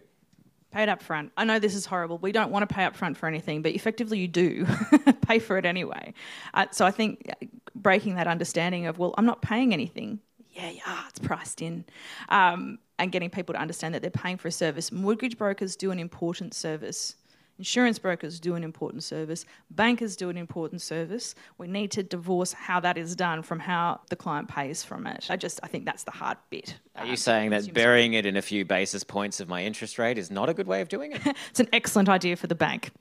Pay it up front. I know this is horrible. We don't want to pay up front for anything, but effectively you do pay for it anyway. Uh, so I think breaking that understanding of, well, I'm not paying anything. Yeah, yeah, it's priced in. Um, and getting people to understand that they're paying for a service. Mortgage brokers do an important service. Insurance brokers do an important service. Bankers do an important service. We need to divorce how that is done from how the client pays from it. I just, I think that's the hard bit. Are you um, saying that burying it in a few basis points of my interest rate is not a good way of doing it? it's an excellent idea for the bank.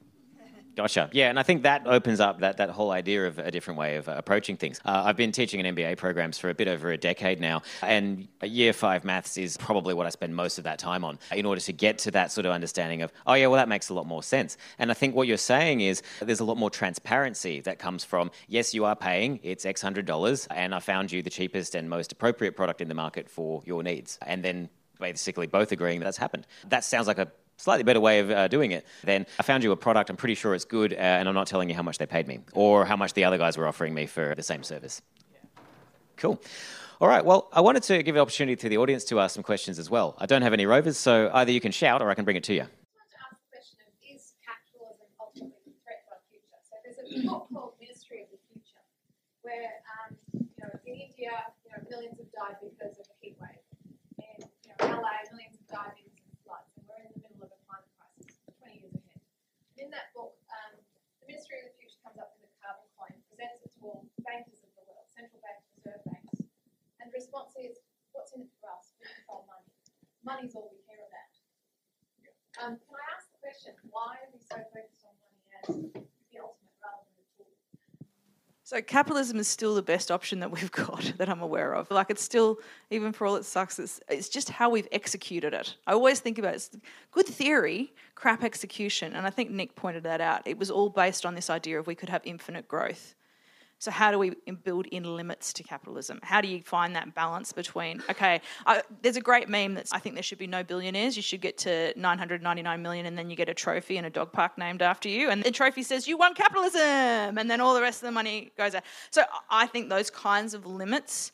Gotcha. Yeah, and I think that opens up that, that whole idea of a different way of uh, approaching things. Uh, I've been teaching in MBA programs for a bit over a decade now, and year five maths is probably what I spend most of that time on in order to get to that sort of understanding of, oh, yeah, well, that makes a lot more sense. And I think what you're saying is there's a lot more transparency that comes from, yes, you are paying, it's X hundred dollars, and I found you the cheapest and most appropriate product in the market for your needs. And then basically both agreeing that that's happened. That sounds like a slightly better way of uh, doing it, then I found you a product, I'm pretty sure it's good, uh, and I'm not telling you how much they paid me or how much the other guys were offering me for the same service. Cool. All right, well, I wanted to give an opportunity to the audience to ask some questions as well. I don't have any rovers, so either you can shout or I can bring it to you. So there's a book called Ministry of the Future, where um, you know in India, you know millions have died because of a heat wave, and you know LA, millions have died in that book, um, the Ministry of the Future comes up with a carbon coin, presents it to all bankers of the world, central banks, reserve banks, and the response is, what's in it for us? We control money. Money's all we care about. Um, can I ask the question, why are we so focused on money as the ultimate rather than so capitalism is still the best option that we've got that I'm aware of. Like it's still, even for all it sucks, it's, it's just how we've executed it. I always think about it, it's good theory, crap execution. And I think Nick pointed that out. It was all based on this idea of we could have infinite growth. So, how do we build in limits to capitalism? How do you find that balance between, okay, I, there's a great meme that I think there should be no billionaires. You should get to 999 million and then you get a trophy and a dog park named after you. And the trophy says, you won capitalism. And then all the rest of the money goes out. So, I think those kinds of limits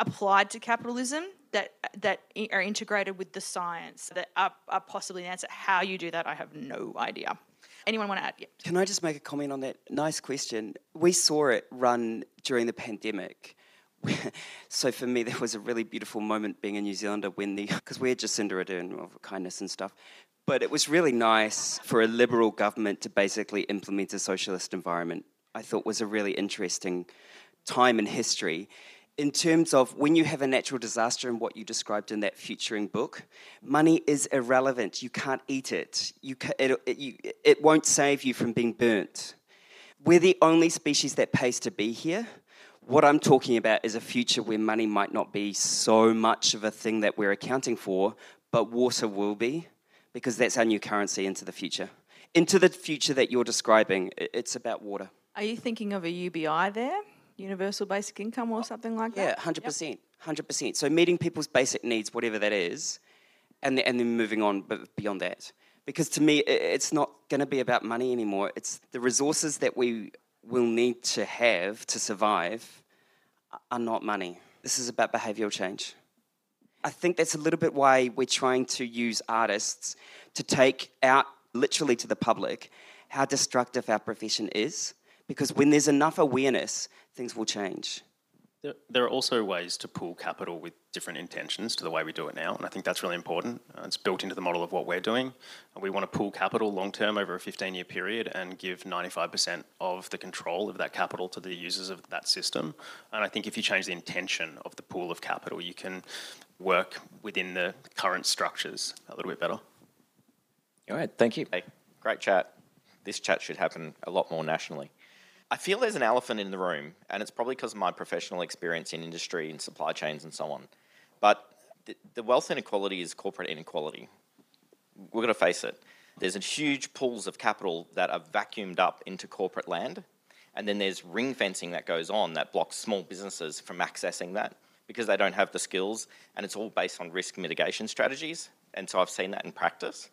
applied to capitalism that that are integrated with the science that are, are possibly the answer. How you do that, I have no idea. Anyone want to add? Yeah. Can I just make a comment on that? Nice question. We saw it run during the pandemic. so for me, there was a really beautiful moment being a New Zealander when the because we're Jacinda Ardern of kindness and stuff. But it was really nice for a liberal government to basically implement a socialist environment. I thought was a really interesting time in history. In terms of when you have a natural disaster and what you described in that futuring book, money is irrelevant. You can't eat it. You ca- it, it, you, it won't save you from being burnt. We're the only species that pays to be here. What I'm talking about is a future where money might not be so much of a thing that we're accounting for, but water will be, because that's our new currency into the future. Into the future that you're describing, it's about water. Are you thinking of a UBI there? Universal basic income or something like that? Yeah, hundred percent, hundred percent. So meeting people's basic needs, whatever that is, and and then moving on beyond that. Because to me, it's not going to be about money anymore. It's the resources that we will need to have to survive are not money. This is about behavioural change. I think that's a little bit why we're trying to use artists to take out, literally to the public, how destructive our profession is. Because when there's enough awareness, things will change. There, there are also ways to pool capital with different intentions to the way we do it now, and I think that's really important. Uh, it's built into the model of what we're doing. Uh, we want to pool capital long term over a 15 year period and give 95% of the control of that capital to the users of that system. And I think if you change the intention of the pool of capital, you can work within the current structures a little bit better. All right, thank you. Hey, great chat. This chat should happen a lot more nationally. I feel there's an elephant in the room, and it's probably because of my professional experience in industry and supply chains and so on. But the, the wealth inequality is corporate inequality. We're going to face it. There's a huge pools of capital that are vacuumed up into corporate land, and then there's ring fencing that goes on that blocks small businesses from accessing that because they don't have the skills, and it's all based on risk mitigation strategies. And so I've seen that in practice.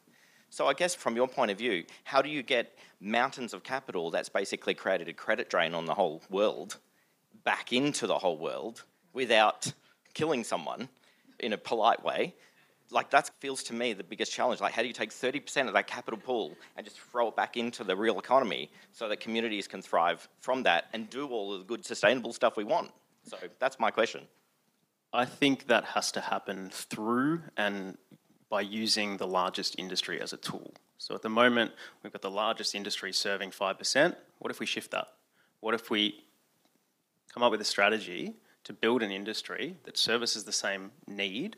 So I guess from your point of view, how do you get mountains of capital that's basically created a credit drain on the whole world back into the whole world without killing someone in a polite way? Like that feels to me the biggest challenge. Like how do you take 30% of that capital pool and just throw it back into the real economy so that communities can thrive from that and do all of the good sustainable stuff we want? So that's my question. I think that has to happen through and by using the largest industry as a tool. So at the moment, we've got the largest industry serving 5%. What if we shift that? What if we come up with a strategy to build an industry that services the same need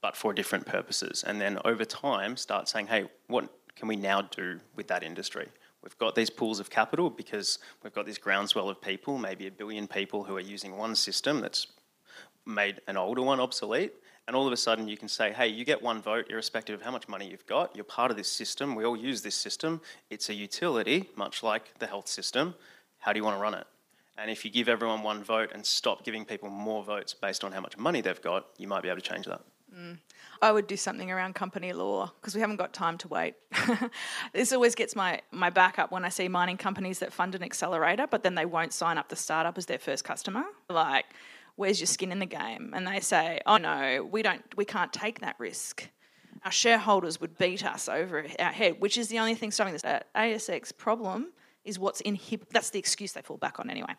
but for different purposes? And then over time, start saying, hey, what can we now do with that industry? We've got these pools of capital because we've got this groundswell of people, maybe a billion people who are using one system that's made an older one obsolete, and all of a sudden you can say, hey, you get one vote irrespective of how much money you've got. You're part of this system. We all use this system. It's a utility, much like the health system. How do you want to run it? And if you give everyone one vote and stop giving people more votes based on how much money they've got, you might be able to change that. Mm. I would do something around company law because we haven't got time to wait. this always gets my, my back up when I see mining companies that fund an accelerator, but then they won't sign up the startup as their first customer. Like, where's your skin in the game? And they say, oh no, we don't, we can't take that risk. Our shareholders would beat us over our head, which is the only thing stopping this. Uh, ASX problem is what's inhib. That's the excuse they fall back on anyway.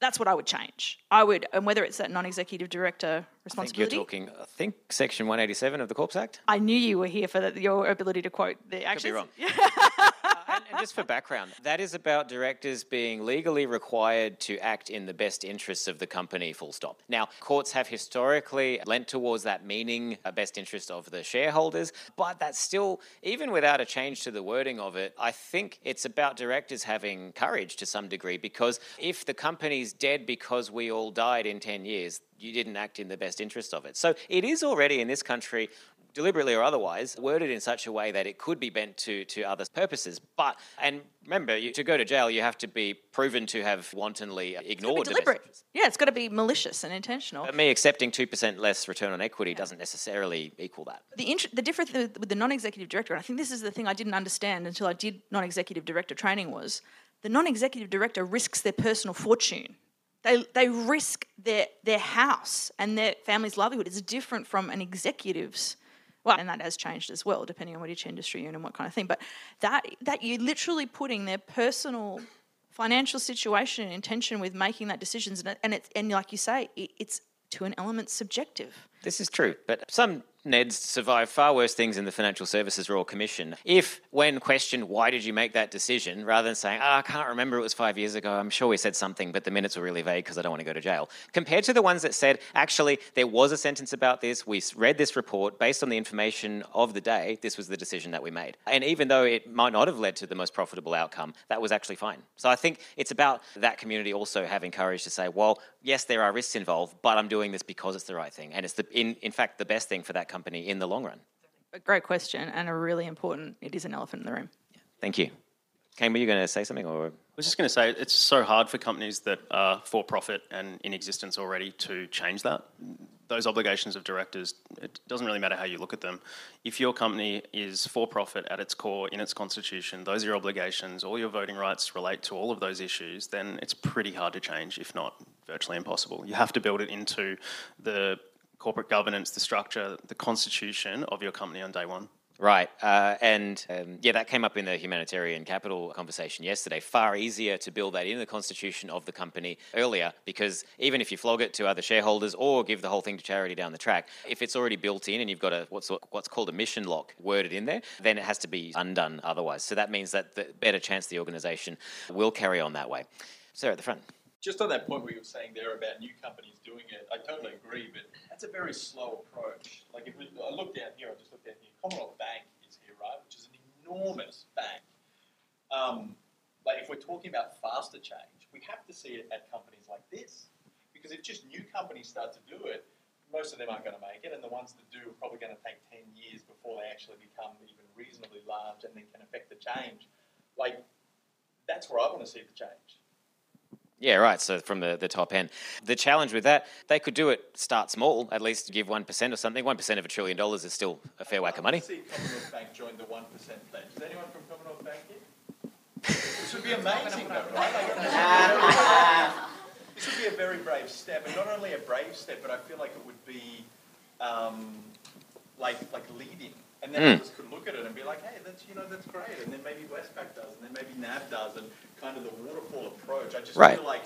That's what I would change. I would, and whether it's that non-executive director I think you're talking, I think, Section 187 of the Corps Act. I knew you were here for the, your ability to quote the Could actions. be wrong. and, just for background, that is about directors being legally required to act in the best interests of the company, full stop. Now, courts have historically lent towards that meaning, a best interest of the shareholders, but that's still, even without a change to the wording of it, I think it's about directors having courage to some degree because if the company's dead because we all died in 10 years, you didn't act in the best interest of it. So it is already in this country deliberately or otherwise, worded in such a way that it could be bent to, to other purposes. But, and remember, you, to go to jail, you have to be proven to have wantonly ignored best deliberate. Yeah, it's got to be malicious and intentional. But me accepting 2% less return on equity doesn't necessarily equal that. the int- the difference with the non-executive director, and I think this is the thing I didn't understand until I did non-executive director training, was the non-executive director risks their personal fortune. They they risk their their house and their family's livelihood. It's different from an executive's. And that has changed as well, depending on which industry you're in and what kind of thing. But that that you're literally putting their personal financial situation and intention with making that decisions, and, it- and and like you say, it, it's to an element subjective. This is true, but some Neds survive far worse things in the Financial Services Royal Commission. If, when questioned, why did you make that decision, rather than saying, oh, I can't remember, it was five years ago, I'm sure we said something, but the minutes were really vague because I don't want to go to jail. Compared to the ones that said, actually, there was a sentence about this, we read this report, based on the information of the day, this was the decision that we made. And even though it might not have led to the most profitable outcome, that was actually fine. So I think it's about that community also having courage to say, well, yes, there are risks involved, but I'm doing this because it's the right thing. And it's, the, in, in fact, the best thing for that company in the long run. A great question and a really important. It is an elephant in the room. Thank you. Kane, were you going to say something? Or I was just going to say it's so hard for companies that are for profit and in existence already to change that. Those obligations of directors, it doesn't really matter how you look at them. If your company is for profit at its core, in its constitution, those are your obligations, all your voting rights relate to all of those issues, then it's pretty hard to change, if not virtually impossible. You have to build it into the corporate governance, the structure, the constitution of your company on day one. Right. Uh, and um, yeah, that came up in the humanitarian capital conversation yesterday. Far easier to build that in the constitution of the company earlier because even if you flog it to other shareholders or give the whole thing to charity down the track, if it's already built in and you've got a what's what's called a mission lock worded in there, then it has to be undone otherwise. So that means that the better chance the organisation will carry on that way. Sarah at the front. Just on that point where you were saying there about new companies doing it, I totally agree, but that's a very slow approach. Like if we, I look down here, I just looked down here, Commonwealth Bank is here, right, which is an enormous bank. Um, but if we're talking about faster change, we have to see it at companies like this. Because if just new companies start to do it, most of them aren't going to make it, and the ones that do are probably going to take 10 years before they actually become even reasonably large and then can affect the change. Like, that's where I want to see the change. Yeah, right. So from the, the top end. The challenge with that, they could do it start small, at least give 1% or something. 1% of a trillion dollars is still a fair whack of money. see Commonwealth Bank join the 1% pledge. Is anyone from Commonwealth Bank here? This would be amazing, though, right? This would be a very brave step, and not only a brave step, but I feel like it would be um, like like leading. And then Mm. others could look at it and be like, hey, that's you know that's great. And then maybe Westpac does, and then maybe NAB does, and kind of the waterfall approach. I just Right. feel like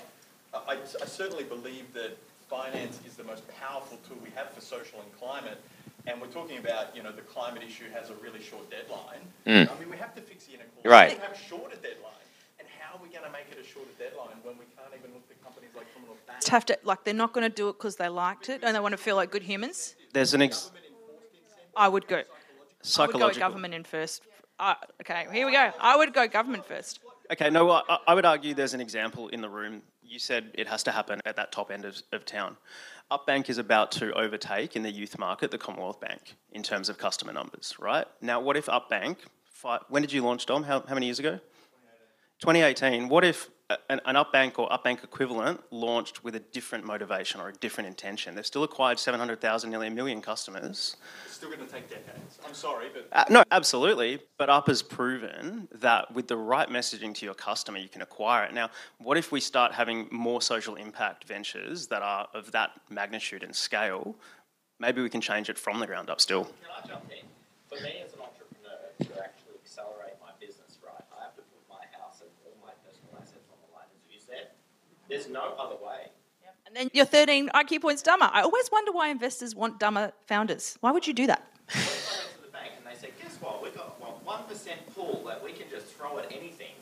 I, I certainly believe that finance is the most powerful tool we have for social and climate. And we're talking about, you know, the climate issue has a really short deadline. Mm. I mean, we have to fix the inequality. Right. We have a shorter deadline. And how are we going to make it a shorter deadline when we can't even look at companies like Commonwealth Bank? Just have to like they're not going to do it because they liked it and they want to feel like good humans. There's an ex- I would go. I would go psychological. government in first. Uh, okay, here we go. I would go government first. Okay, no, I, I would argue there's an example in the room. You said it has to happen at that top end of, of town. Upbank is about to overtake in the youth market the Commonwealth Bank in terms of customer numbers, right? Now, what if Upbank, when did you launch, Dom? How, how many years ago? 2018. What if an, an Upbank or Upbank equivalent launched with a different motivation or a different intention? They've still acquired 700,000, nearly a million customers. It's still going to take decades. I'm sorry, but Uh, no, absolutely. But Up has proven that with the right messaging to your customer, you can acquire it. Now, what if we start having more social impact ventures that are of that magnitude and scale? Maybe we can change it from the ground up still. Can I jump in? For me as an entrepreneur, to actually accelerate my business, right, I have to put my house and all my personal assets on the line, as you said. There's no other way. And then you're 13 IQ points dumber. I always wonder why investors want dumber founders. Why would you do that? What if I went to the bank and they said, guess what, we've got 1% pool that we can just throw at anything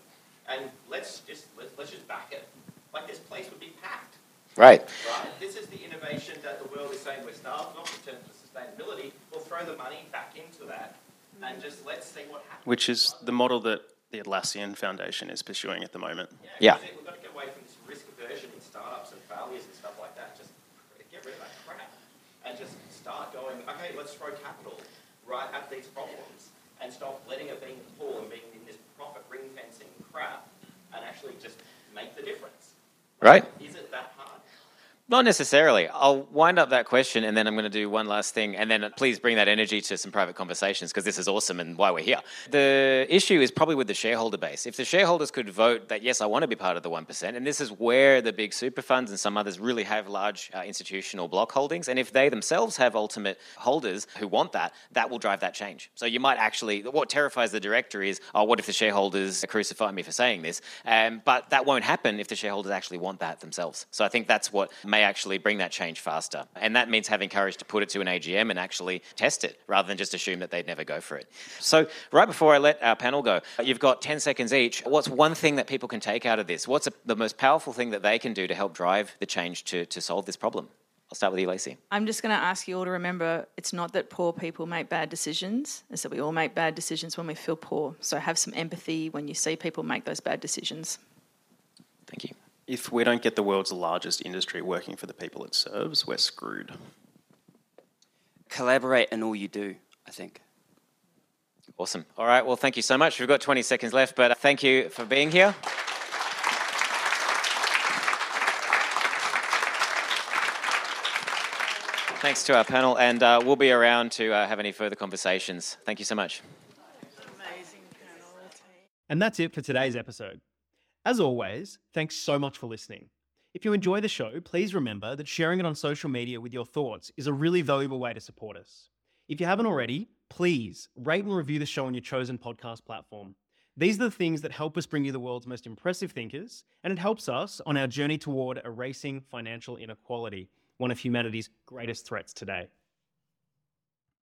and let's just, let's, let's just back it. Like this place would be packed, Right. right? This is the innovation that the world is saying we're starved of in terms of sustainability. We'll throw the money back into that and just let's see what happens. Which is the model that the Atlassian Foundation is pursuing at the moment. Yeah. because We've got to get away from this risk aversion in startups and failures and stuff like that. Just get rid of that crap and just going, okay, let's throw capital right at these problems and stop letting it be in the pool and being in this profit ring fencing crap and actually just make the difference. Right. Is it that? Not necessarily. I'll wind up that question and then I'm going to do one last thing. And then please bring that energy to some private conversations because this is awesome and why we're here. The issue is probably with the shareholder base. If the shareholders could vote that, yes, I want to be part of the 1%, and this is where the big super funds and some others really have large uh, institutional block holdings, and if they themselves have ultimate holders who want that, that will drive that change. So you might actually, what terrifies the director is, oh, what if the shareholders crucify me for saying this? Um, but that won't happen if the shareholders actually want that themselves. So I think that's what may may actually bring that change faster. And that means having courage to put it to an AGM and actually test it rather than just assume that they'd never go for it. So, right before I let our panel go, you've got 10 seconds each. What's one thing that people can take out of this? What's a, the most powerful thing that they can do to help drive the change to, to solve this problem? I'll start with you, Lacey. I'm just going to ask you all to remember it's not that poor people make bad decisions, it's that we all make bad decisions when we feel poor. So have some empathy when you see people make those bad decisions. Thank you. If we don't get the world's largest industry working for the people it serves, we're screwed. Collaborate in all you do, I think. Awesome. All right. Well, thank you so much. We've got 20 seconds left, but thank you for being here. Thanks to our panel, and uh, we'll be around to uh, have any further conversations. Thank you so much. And that's it for today's episode. As always, thanks so much for listening. If you enjoy the show, please remember that sharing it on social media with your thoughts is a really valuable way to support us. If you haven't already, please rate and review the show on your chosen podcast platform. These are the things that help us bring you the world's most impressive thinkers, and it helps us on our journey toward erasing financial inequality, one of humanity's greatest threats today.